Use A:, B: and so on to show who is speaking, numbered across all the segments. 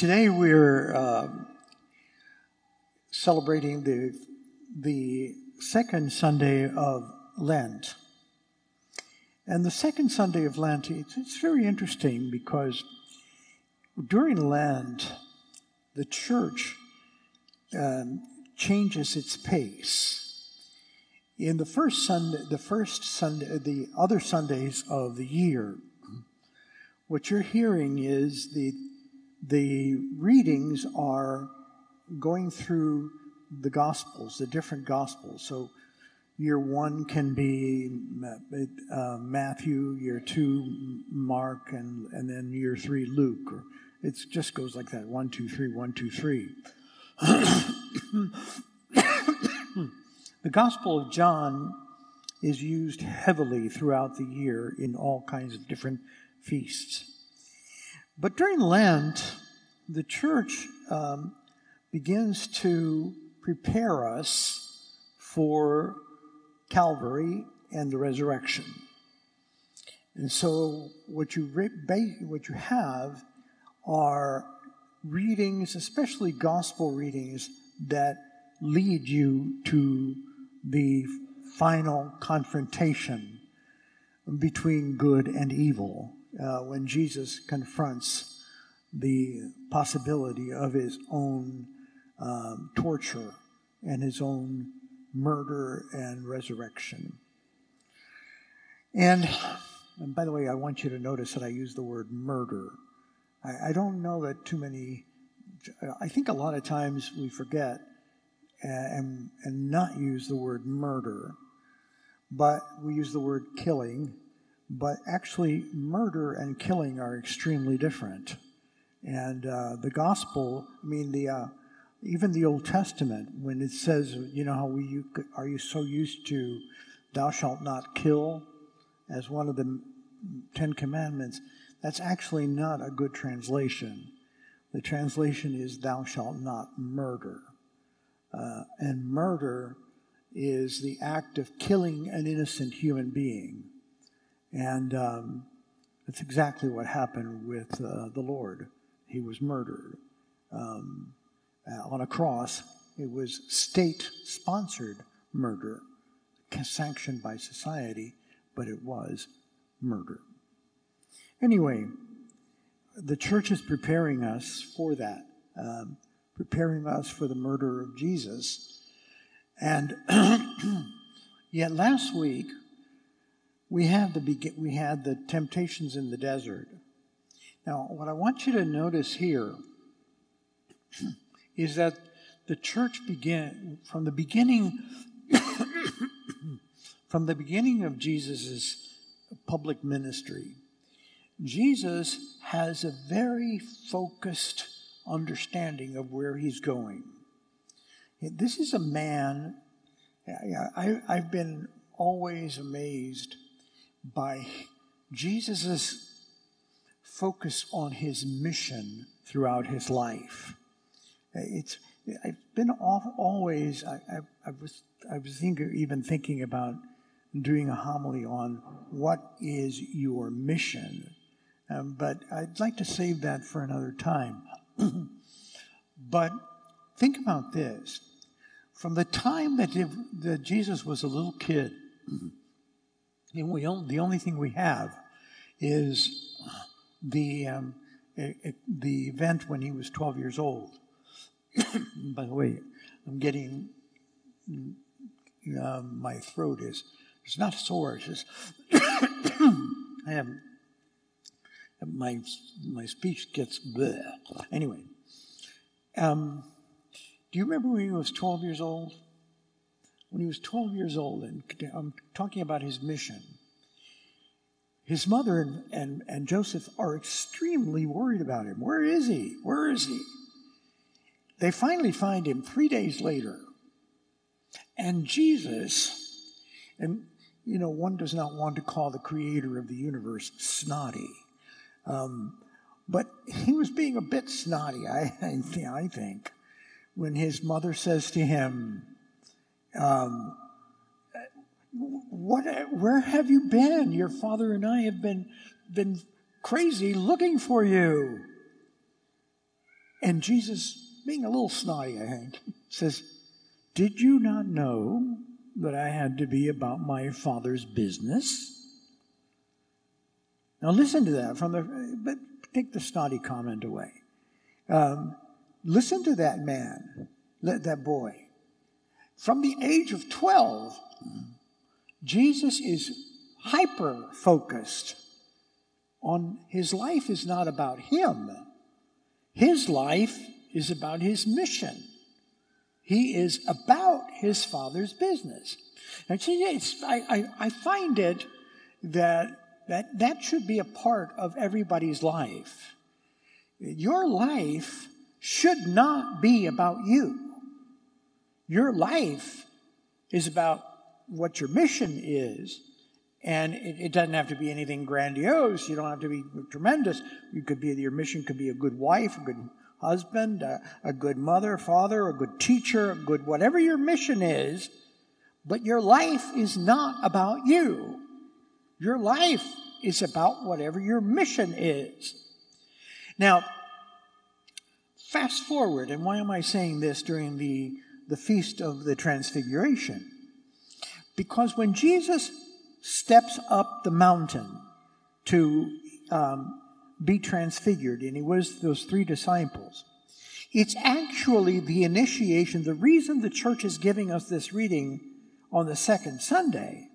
A: Today we're um, celebrating the, the second Sunday of Lent. And the second Sunday of Lent, it's, it's very interesting because during Lent, the church um, changes its pace. In the first Sunday, the first Sunday, the other Sundays of the year, what you're hearing is the the readings are going through the Gospels, the different Gospels. So, year one can be uh, Matthew, year two, Mark, and, and then year three, Luke. It just goes like that one, two, three, one, two, three. the Gospel of John is used heavily throughout the year in all kinds of different feasts. But during Lent, the church um, begins to prepare us for Calvary and the resurrection. And so, what you, re- what you have are readings, especially gospel readings, that lead you to the final confrontation between good and evil uh, when Jesus confronts the possibility of his own um, torture and his own murder and resurrection. And, and by the way, I want you to notice that I use the word murder. I, I don't know that too many, I think a lot of times we forget and, and not use the word murder, but we use the word killing but actually, murder and killing are extremely different. And uh, the gospel, I mean, the uh, even the Old Testament, when it says, you know, how we you, are you so used to "Thou shalt not kill" as one of the Ten Commandments, that's actually not a good translation. The translation is "Thou shalt not murder," uh, and murder is the act of killing an innocent human being. And um, that's exactly what happened with uh, the Lord. He was murdered um, uh, on a cross. It was state sponsored murder, sanctioned by society, but it was murder. Anyway, the church is preparing us for that, um, preparing us for the murder of Jesus. And yet last week, we have the we had the temptations in the desert. Now, what I want you to notice here is that the church began from the beginning from the beginning of Jesus' public ministry. Jesus has a very focused understanding of where he's going. This is a man, I, have been always amazed by Jesus' focus on his mission throughout his life. It's, I've been always, I, I, I was, I was thinking, even thinking about doing a homily on what is your mission. Um, but I'd like to save that for another time. but think about this. From the time that, that Jesus was a little kid, and we the only thing we have is the, um, the event when he was 12 years old. By the way, I'm getting, uh, my throat is, it's not sore, it's just, I have, my, my speech gets bleh. Anyway, um, do you remember when he was 12 years old? When he was 12 years old, and I'm talking about his mission, his mother and, and, and Joseph are extremely worried about him. Where is he? Where is he? They finally find him three days later. And Jesus, and you know, one does not want to call the creator of the universe snotty. Um, but he was being a bit snotty, I, I think, when his mother says to him, um, what, where have you been? Your father and I have been, been crazy looking for you. And Jesus, being a little snotty, I think, says, Did you not know that I had to be about my Father's business? Now listen to that from the, but take the snotty comment away. Um, listen to that man, that boy. From the age of 12, Jesus is hyper focused on his life is not about him. His life is about his mission. He is about his father's business. And I, I, I find it that, that that should be a part of everybody's life. Your life should not be about you. Your life is about what your mission is. And it, it, doesn't have to be anything grandiose. You don't have to be tremendous. You could be, your mission could be a good wife, a good husband, a, a good mother, father, a good teacher, a good whatever your mission is. But your life is not about you. Your life is about whatever your mission is. Now, fast forward, and why am I saying this during the, the Feast of the Transfiguration? Because when Jesus steps up the mountain to um, be transfigured, and he was those three disciples, it's actually the initiation. The reason the church is giving us this reading on the second Sunday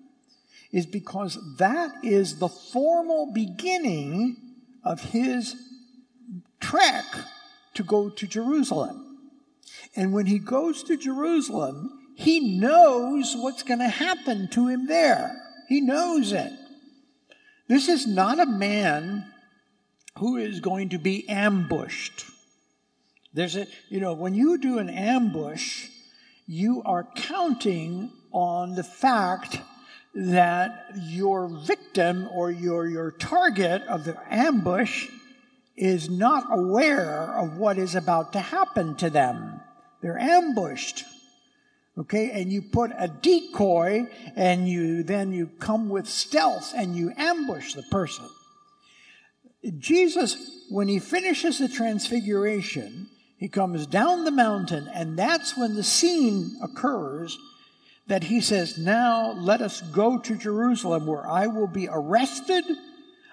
A: is because that is the formal beginning of his trek to go to Jerusalem. And when he goes to Jerusalem, he knows what's going to happen to him there. He knows it. This is not a man who is going to be ambushed. There's a, you know, when you do an ambush, you are counting on the fact that your victim or your, your target of the ambush is not aware of what is about to happen to them. They're ambushed. Okay, and you put a decoy and you then you come with stealth and you ambush the person. Jesus, when he finishes the transfiguration, he comes down the mountain, and that's when the scene occurs that he says, Now let us go to Jerusalem where I will be arrested,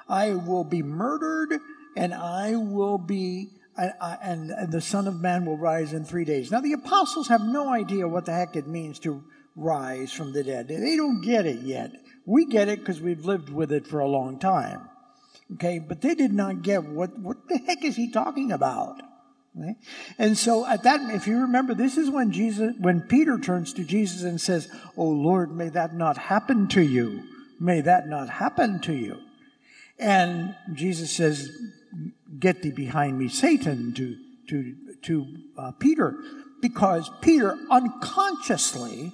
A: I will be murdered, and I will be Uh, and, and the Son of Man will rise in three days. Now, the apostles have no idea what the heck it means to rise from the dead. They don't get it yet. We get it because we've lived with it for a long time. Okay, but they did not get what, what the heck is he talking about? Okay? And so at that, if you remember, this is when Jesus, when Peter turns to Jesus and says, Oh Lord, may that not happen to you. May that not happen to you. And Jesus says, Get thee behind me, Satan, to, to, to uh, Peter, because Peter unconsciously,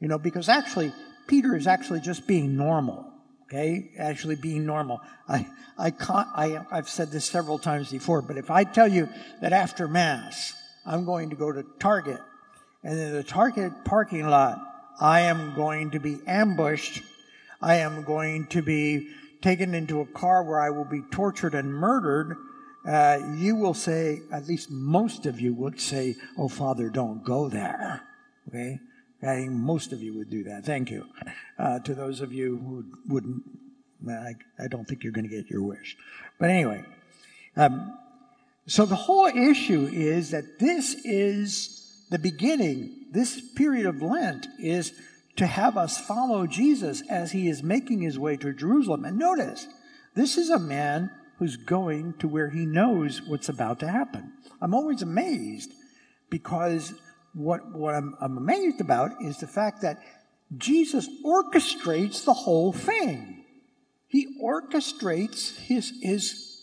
A: you know, because actually, Peter is actually just being normal, okay? Actually being normal. I, I can't, I, I've said this several times before, but if I tell you that after Mass, I'm going to go to Target, and in the Target parking lot, I am going to be ambushed, I am going to be taken into a car where I will be tortured and murdered, uh, you will say, at least most of you would say, Oh, Father, don't go there. Okay? I think most of you would do that. Thank you. Uh, to those of you who wouldn't, I, I don't think you're going to get your wish. But anyway, um, so the whole issue is that this is the beginning. This period of Lent is to have us follow Jesus as he is making his way to Jerusalem. And notice, this is a man who's going to where he knows what's about to happen. I'm always amazed because what, what I'm, I'm amazed about is the fact that Jesus orchestrates the whole thing. He orchestrates his, his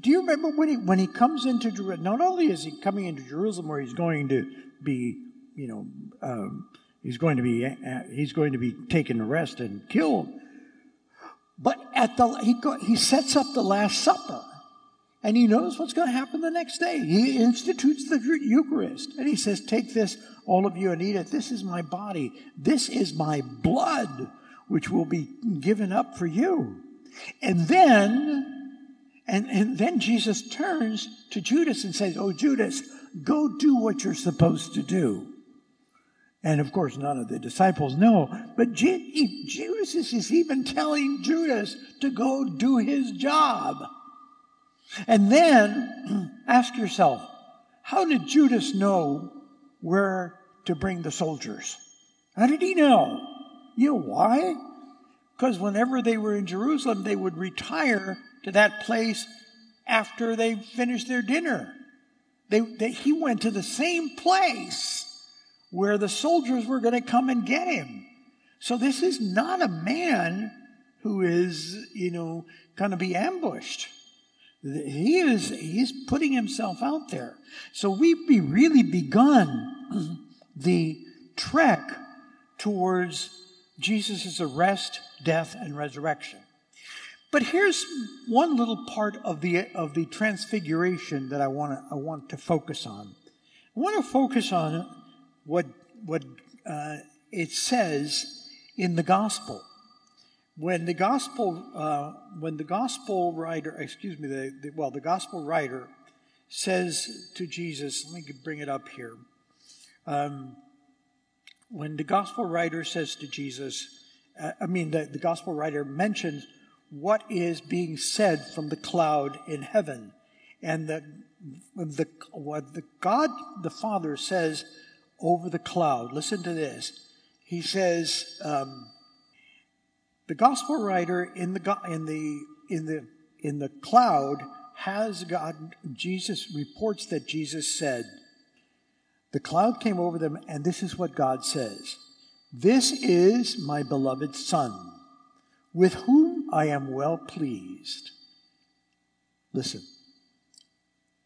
A: do you remember when he when he comes into Jerusalem? Not only is he coming into Jerusalem where he's going to be, you know, um, He's going to be, uh, he's going to be taken arrested and killed. But at the, he, go, he sets up the Last Supper. And he knows what's going to happen the next day. He institutes the Eucharist. And he says, Take this, all of you, and eat it. This is my body. This is my blood, which will be given up for you. And then, And, and then Jesus turns to Judas and says, Oh, Judas, go do what you're supposed to do. And of course, none of the disciples know, but Judas is even telling Judas to go do his job. And then ask yourself, how did Judas know where to bring the soldiers? How did he know? You know why? Because whenever they were in Jerusalem, they would retire to that place after they finished their dinner. They, they, he went to the same place where the soldiers were going to come and get him. So this is not a man who is, you know, going to be ambushed. He is he's putting himself out there. So we've really begun the trek towards Jesus' arrest, death, and resurrection. But here's one little part of the of the transfiguration that I want to I want to focus on. I want to focus on what what uh, it says in the gospel. When the gospel uh, when the gospel writer excuse me the, the, well the gospel writer says to jesus let me bring it up here. Um, when the gospel writer says to jesus uh, i mean the, the gospel writer mentions what is being said from the cloud in heaven. And the, the what the god the father says over the cloud. Listen to this. He says um, the gospel writer in the in the in the in the cloud has God Jesus reports that Jesus said the cloud came over them and this is what God says. This is my beloved son with whom I am well pleased listen.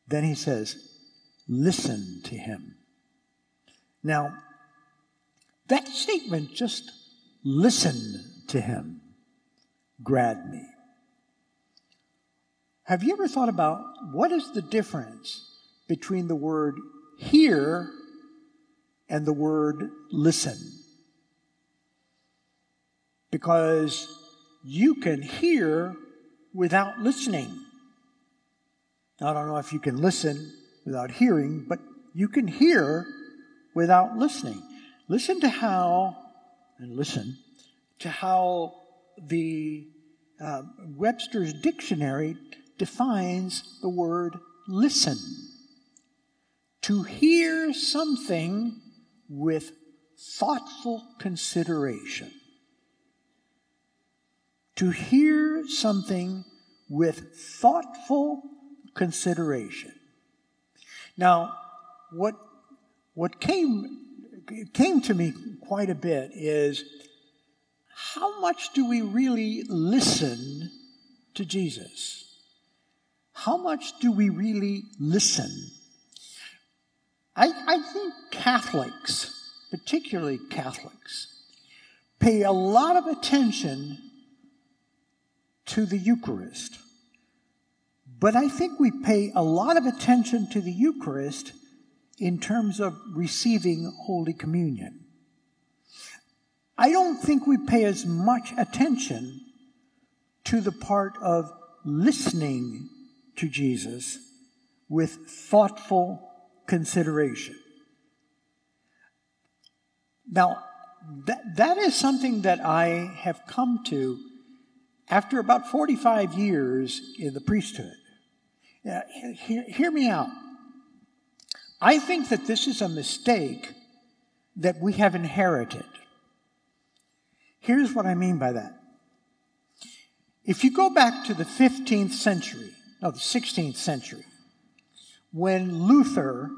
A: Then he says listen to him now that statement just listen to him grabbed me. Have you ever thought about what is the difference between the word hear and the word listen? Because you can hear without listening. I don't know if you can listen without hearing, but you can hear without listening. Listen to how, and listen to how the uh, Webster's dictionary defines the word listen. To hear something with thoughtful consideration. To hear something with thoughtful consideration. Now, what, what came, came to me quite a bit is how much do we really listen to Jesus? How much do we really listen? I, I think Catholics, particularly Catholics, pay a lot of attention to the Eucharist. But I think we pay a lot of attention to the Eucharist in terms of receiving Holy Communion. I don't think we pay as much attention to the part of listening to Jesus with thoughtful consideration. Now, that, that is something that I have come to after about 45 years in the priesthood. Uh, now, hear, hear me out. I think that this is a mistake that we have inherited. Here's what I mean by that. If you go back to the 15th century, no, the 16th century, when Luther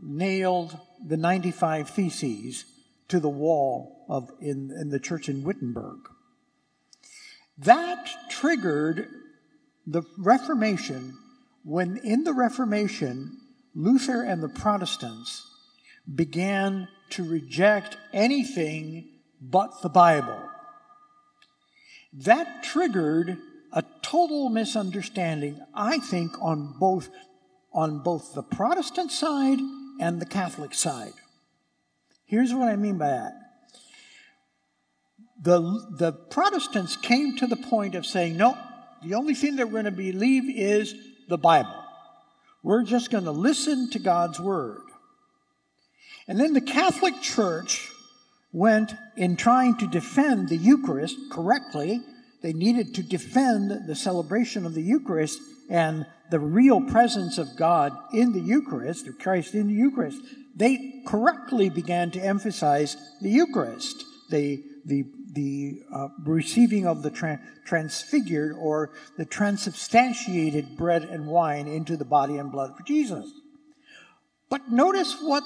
A: nailed the 95 Theses to the wall of, in, in the church in Wittenberg, that triggered the Reformation when, in the Reformation, Luther and the Protestants began to reject anything but the Bible. That triggered a total misunderstanding, I think, on both, on both the Protestant side and the Catholic side. Here's what I mean by that. The, the Protestants came to the point of saying, no, the only thing that we're going to believe is the Bible. We're just going to listen to God's word. And then the Catholic Church went in trying to defend the Eucharist correctly. They needed to defend the celebration of the Eucharist and the real presence of God in the Eucharist, or Christ in the Eucharist. They correctly began to emphasize the Eucharist, the, the, the uh, receiving of the tra- transfigured or the transubstantiated bread and wine into the body and blood of Jesus. But notice what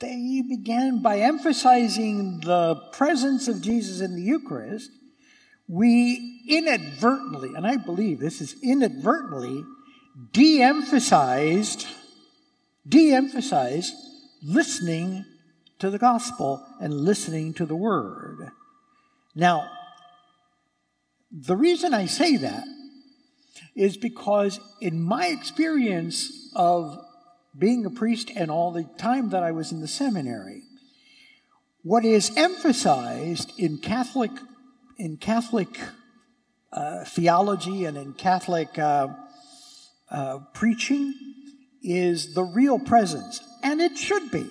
A: they began by emphasizing the presence of Jesus in the Eucharist. We inadvertently, and I believe this is inadvertently, de emphasized, de emphasized listening to the gospel and listening to the word. Now, the reason I say that is because, in my experience of being a priest and all the time that I was in the seminary, what is emphasized in Catholic in Catholic uh, theology and in Catholic uh, uh, preaching is the real presence, and it should be.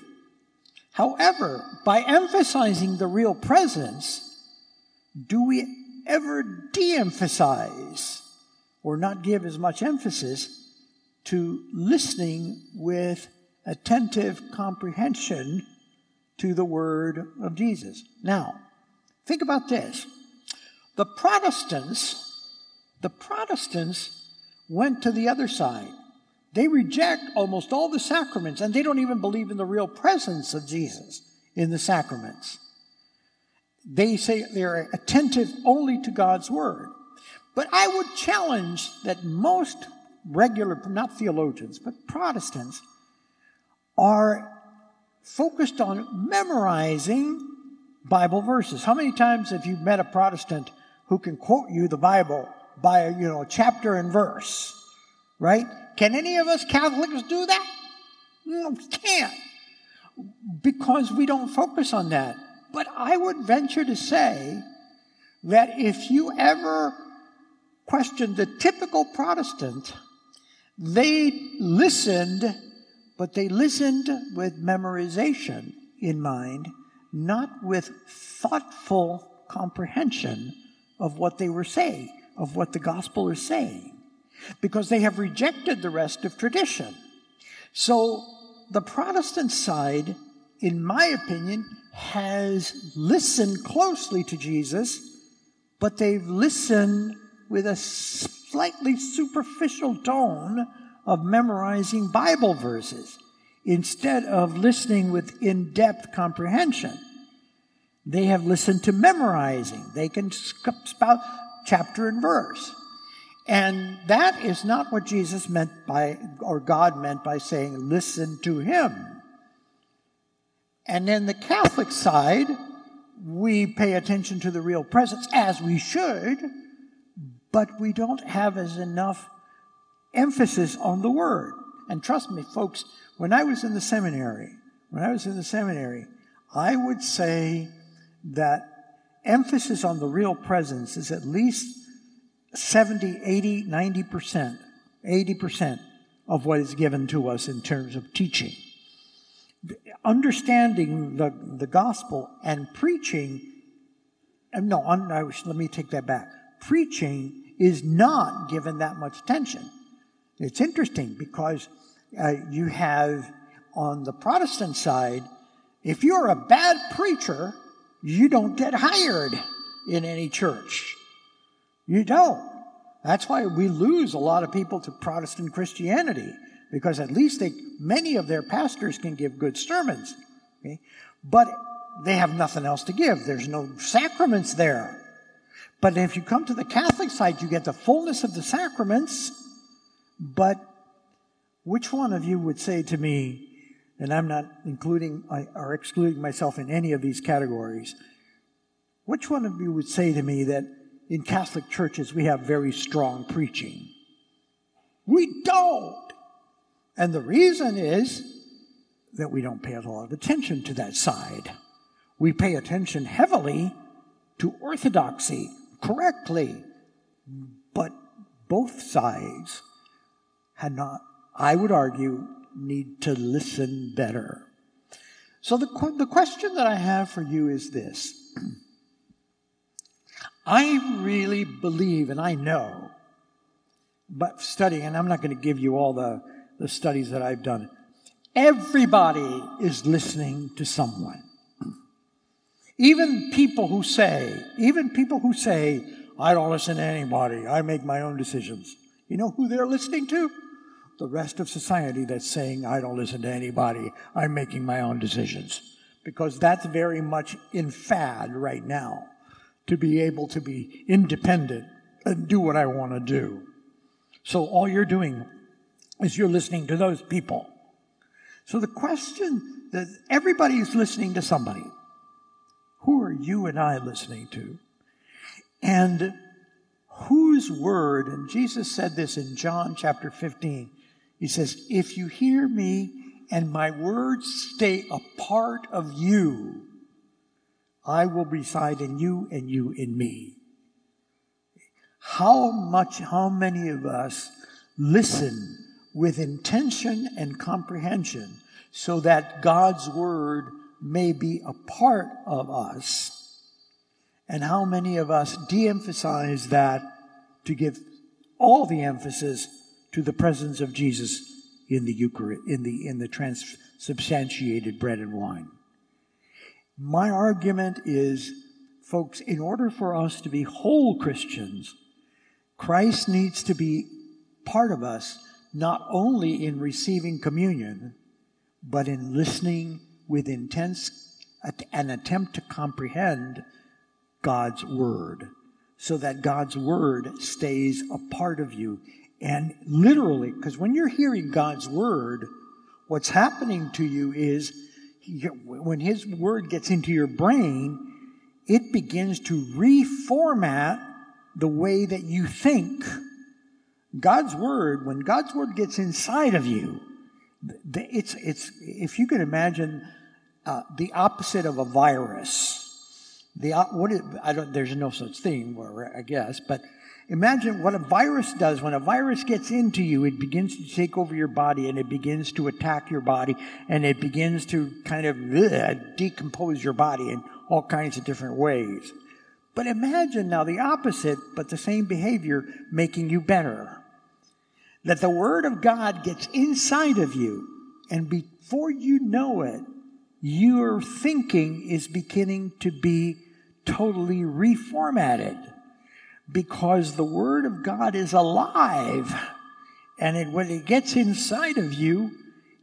A: However, by emphasizing the real presence, do we ever de emphasize or not give as much emphasis to listening with attentive comprehension to the word of Jesus? Now, think about this. The Protestants, the Protestants went to the other side. They reject almost all the sacraments and they don't even believe in the real presence of Jesus in the sacraments. They say they're attentive only to God's word. But I would challenge that most regular, not theologians, but Protestants are focused on memorizing Bible verses. How many times have you met a Protestant who can quote you the Bible by, you know, chapter and verse? Right? Can any of us Catholics do that? No, we can't. Because we don't focus on that. But I would venture to say that if you ever question the typical Protestant, they listened, but they listened with memorization in mind, not with thoughtful comprehension of what they were saying, of what the gospel is saying because they have rejected the rest of tradition. So the Protestant side, in my opinion, has listened closely to Jesus, but they've listened with a slightly superficial tone of memorizing Bible verses instead of listening with in depth comprehension. They have listened to memorizing. They can spout chapter and verse. And that is not what Jesus meant by, or God meant by saying, listen to him. And then the Catholic side, we pay attention to the real presence, as we should, but we don't have as enough emphasis on the word. And trust me, folks, when I was in the seminary, when I was in the seminary, I would say that emphasis on the real presence is at least 70, 80, 90%, 80% of what is given to us in terms of teaching. Understanding the, the gospel and preaching, no, let me take that back. Preaching is not given that much attention. It's interesting because uh, you have on the Protestant side, if you're a bad preacher, you don't get hired in any church. You don't. That's why we lose a lot of people to Protestant Christianity, because at least they, many of their pastors can give good sermons. Okay? But they have nothing else to give. There's no sacraments there. But if you come to the Catholic side, you get the fullness of the sacraments. But which one of you would say to me, and I'm not including or excluding myself in any of these categories, which one of you would say to me that in Catholic churches, we have very strong preaching. We don't. And the reason is that we don't pay a lot of attention to that side. We pay attention heavily to orthodoxy, correctly, But both sides had not, I would argue, need to listen better. So the, the question that I have for you is this. I really believe, and I know, but studying, and I'm not going to give you all the, the studies that I've done, everybody is listening to someone. Even people who say, even people who say, I don't listen to anybody, I make my own decisions. You know who they're listening to? The rest of society that's saying, I don't listen to anybody, I'm making my own decisions. Because that's very much in fad right now to be able to be independent and do what I want to do. So all you're doing is you're listening to those people. So the question that everybody is listening to somebody. Who are you and I listening to? And whose word, and Jesus said this in John chapter 15, he says, If you hear me and my words stay a part of you, I will reside in you and you in me. How much, how many of us listen with intention and comprehension so that God's word may be a part of us? And how many of us de emphasize that to give all the emphasis to the presence of Jesus in the Eucharist, in the, in the transubstantiated bread and wine? My argument is, folks, in order for us to be whole Christians, Christ needs to be part of us, not only in receiving communion, but in listening with intense an attempt to comprehend God's Word so that God's Word stays a part of you. And literally, because when you're hearing God's Word, what's happening to you is when His Word gets into your brain, it begins to reformat the way that you think. God's Word, when God's Word gets inside of you, it's, it's, if you could imagine uh, the opposite of a virus the what is, I don't. There's no such thing, I guess. But imagine what a virus does. When a virus gets into you, it begins to take over your body, and it begins to attack your body, and it begins to kind of decompose your body in all kinds of different ways. But imagine now the opposite, but the same behavior making you better. That the Word of God gets inside of you, and before you know it, your thinking is beginning to be totally reformatted because the Word of God is alive. And it, when it gets inside of you,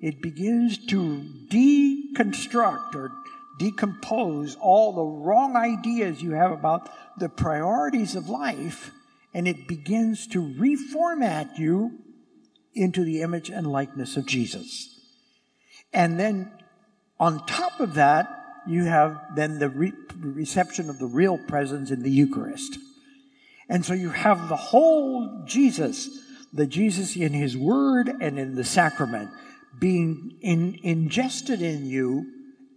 A: it begins to deconstruct or decompose all the wrong ideas you have about the priorities of life, and it begins to reformat you into the image and likeness of Jesus. And then on top of that, you have then the re- reception of the real presence in the Eucharist. And so you have the whole Jesus, the Jesus in his word and in the sacrament, being in, ingested in you.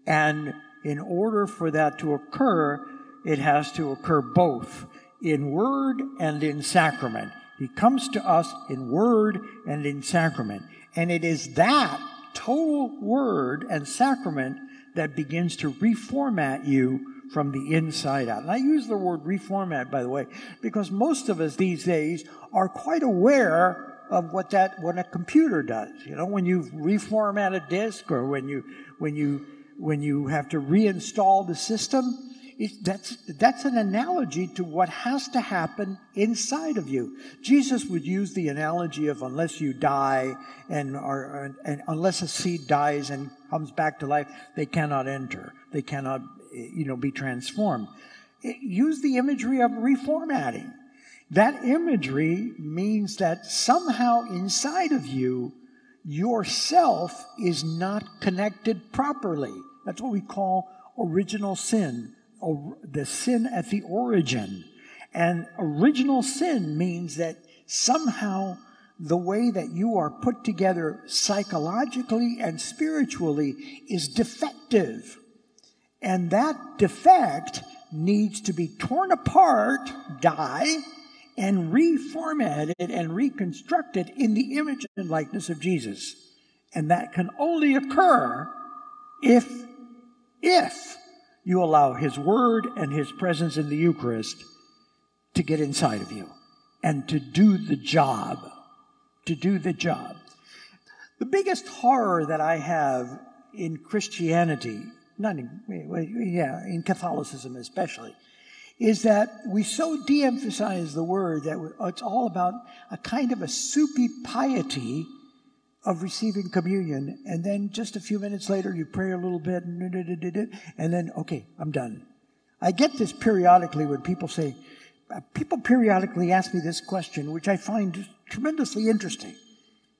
A: And in order for that to occur, it has to occur both in word and in sacrament. He comes to us in word and in sacrament. And it is that total word and sacrament that begins to reformat you from the inside out. And I use the word reformat, by the way, because most of us these days are quite aware of what that what a computer does. You know, when you reformat a disk or when you when you when you have to reinstall the system, it, that's, that's an analogy to what has to happen inside of you. Jesus would use the analogy of unless you die and, are, and unless a seed dies and comes back to life, they cannot enter. They cannot, you know, be transformed. Use the imagery of reformatting. That imagery means that somehow inside of you, yourself is not connected properly. That's what we call original sin or the sin at the origin. And original sin means that somehow the way that you are put together psychologically and spiritually is defective. And that defect needs to be torn apart, die,
B: and reformatted and reconstructed in the image and likeness of Jesus. And that can only occur if, if you allow His Word and His presence in the Eucharist to get inside of you and to do the job. To do the job. The biggest horror that I have in Christianity, not in, yeah, in Catholicism especially, is that we so de emphasize the word that it's all about a kind of a soupy piety of receiving communion. And then just a few minutes later, you pray a little bit, and then, okay, I'm done. I get this periodically when people say, uh, people periodically ask me this question, which I find tremendously interesting.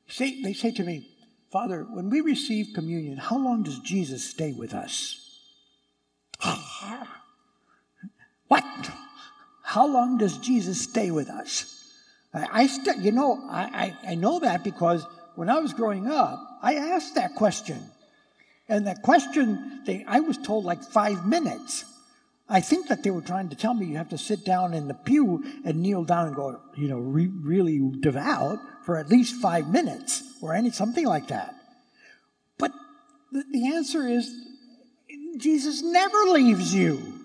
B: Say, they say to me, Father, when we receive communion, how long does Jesus stay with us? what? How long does Jesus stay with us? I, I st- you know, I, I, I know that because when I was growing up, I asked that question. And that question, they, I was told like five minutes. I think that they were trying to tell me you have to sit down in the pew and kneel down and go, you know, re- really devout for at least five minutes or any something like that. But the, the answer is Jesus never leaves you.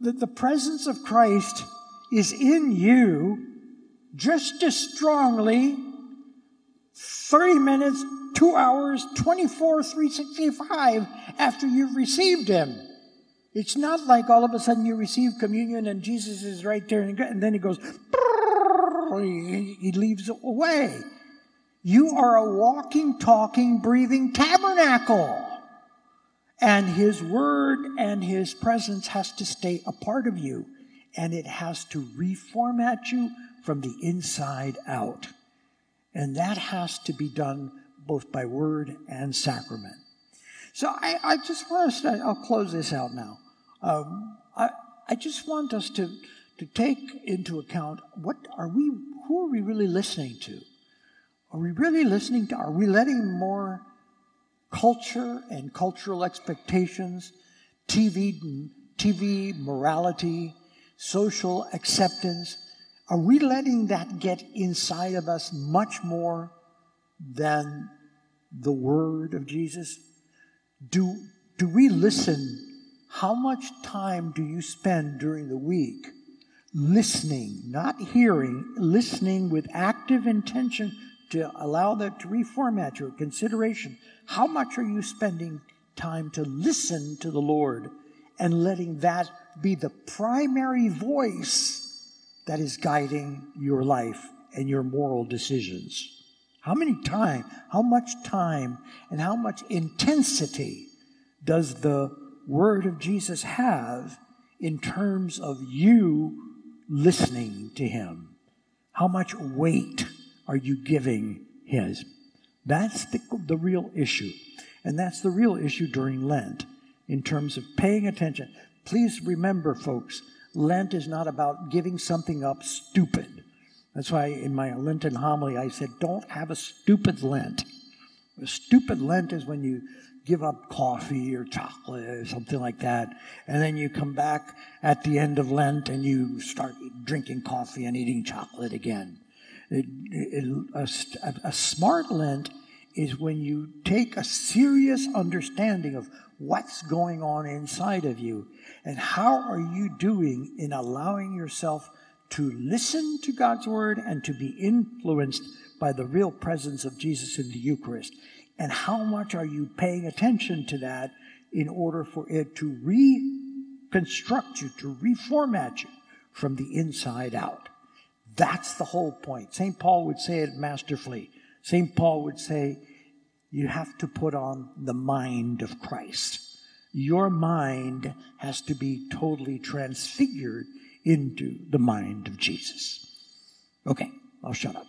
B: That the presence of Christ is in you just as strongly 30 minutes, two hours, 24, 365 after you've received Him. It's not like all of a sudden you receive communion and Jesus is right there and then He goes, He leaves away. You are a walking, talking, breathing tabernacle. And His Word and His presence has to stay a part of you. And it has to reformat you from the inside out. And that has to be done both by word and sacrament. So I, I just want to, I'll close this out now. Um, I, I just want us to, to take into account what are we, who are we really listening to? Are we really listening to, are we letting more culture and cultural expectations, TV, TV morality, social acceptance, are we letting that get inside of us much more than the word of Jesus? Do, do we listen? How much time do you spend during the week listening, not hearing, listening with active intention to allow that to reformat your consideration? How much are you spending time to listen to the Lord and letting that be the primary voice? that is guiding your life and your moral decisions. How many time, how much time and how much intensity does the word of Jesus have in terms of you listening to him? How much weight are you giving his? That's the, the real issue. And that's the real issue during Lent in terms of paying attention. Please remember, folks, Lent is not about giving something up stupid. That's why in my Lenten homily I said, don't have a stupid Lent. A stupid Lent is when you give up coffee or chocolate or something like that, and then you come back at the end of Lent and you start drinking coffee and eating chocolate again. It, it, a, a smart Lent is when you take a serious understanding of what's going on inside of you and how are you doing in allowing yourself to listen to God's word and to be influenced by the real presence of Jesus in the Eucharist? And how much are you paying attention to that in order for it to reconstruct you, to reformat you from the inside out? That's the whole point. St. Paul would say it masterfully. St. Paul would say, you have to put on the mind of Christ your mind has to be totally transfigured into the mind of Jesus. Okay, I'll shut up.